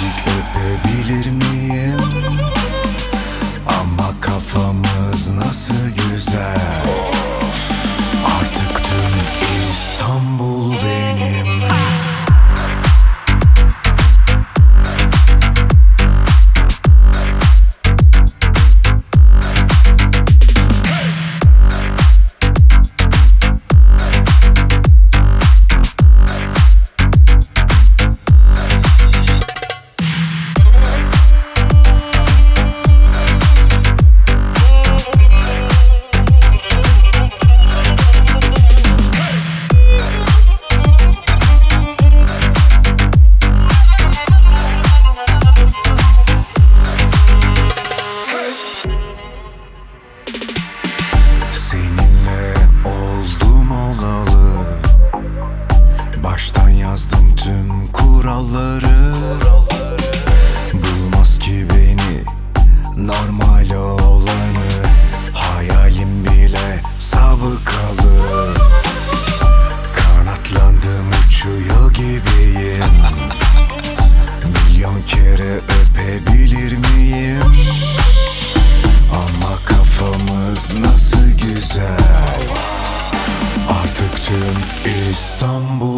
Birazcık öpebilir miyim? kuralları Bulmaz ki beni. Normal olanı Hayalim bile sabıkalı. Kanatlandım uçuyor gibiyim. Milyon kere öpebilir miyim? Ama kafamız nasıl güzel? Artık tüm İstanbul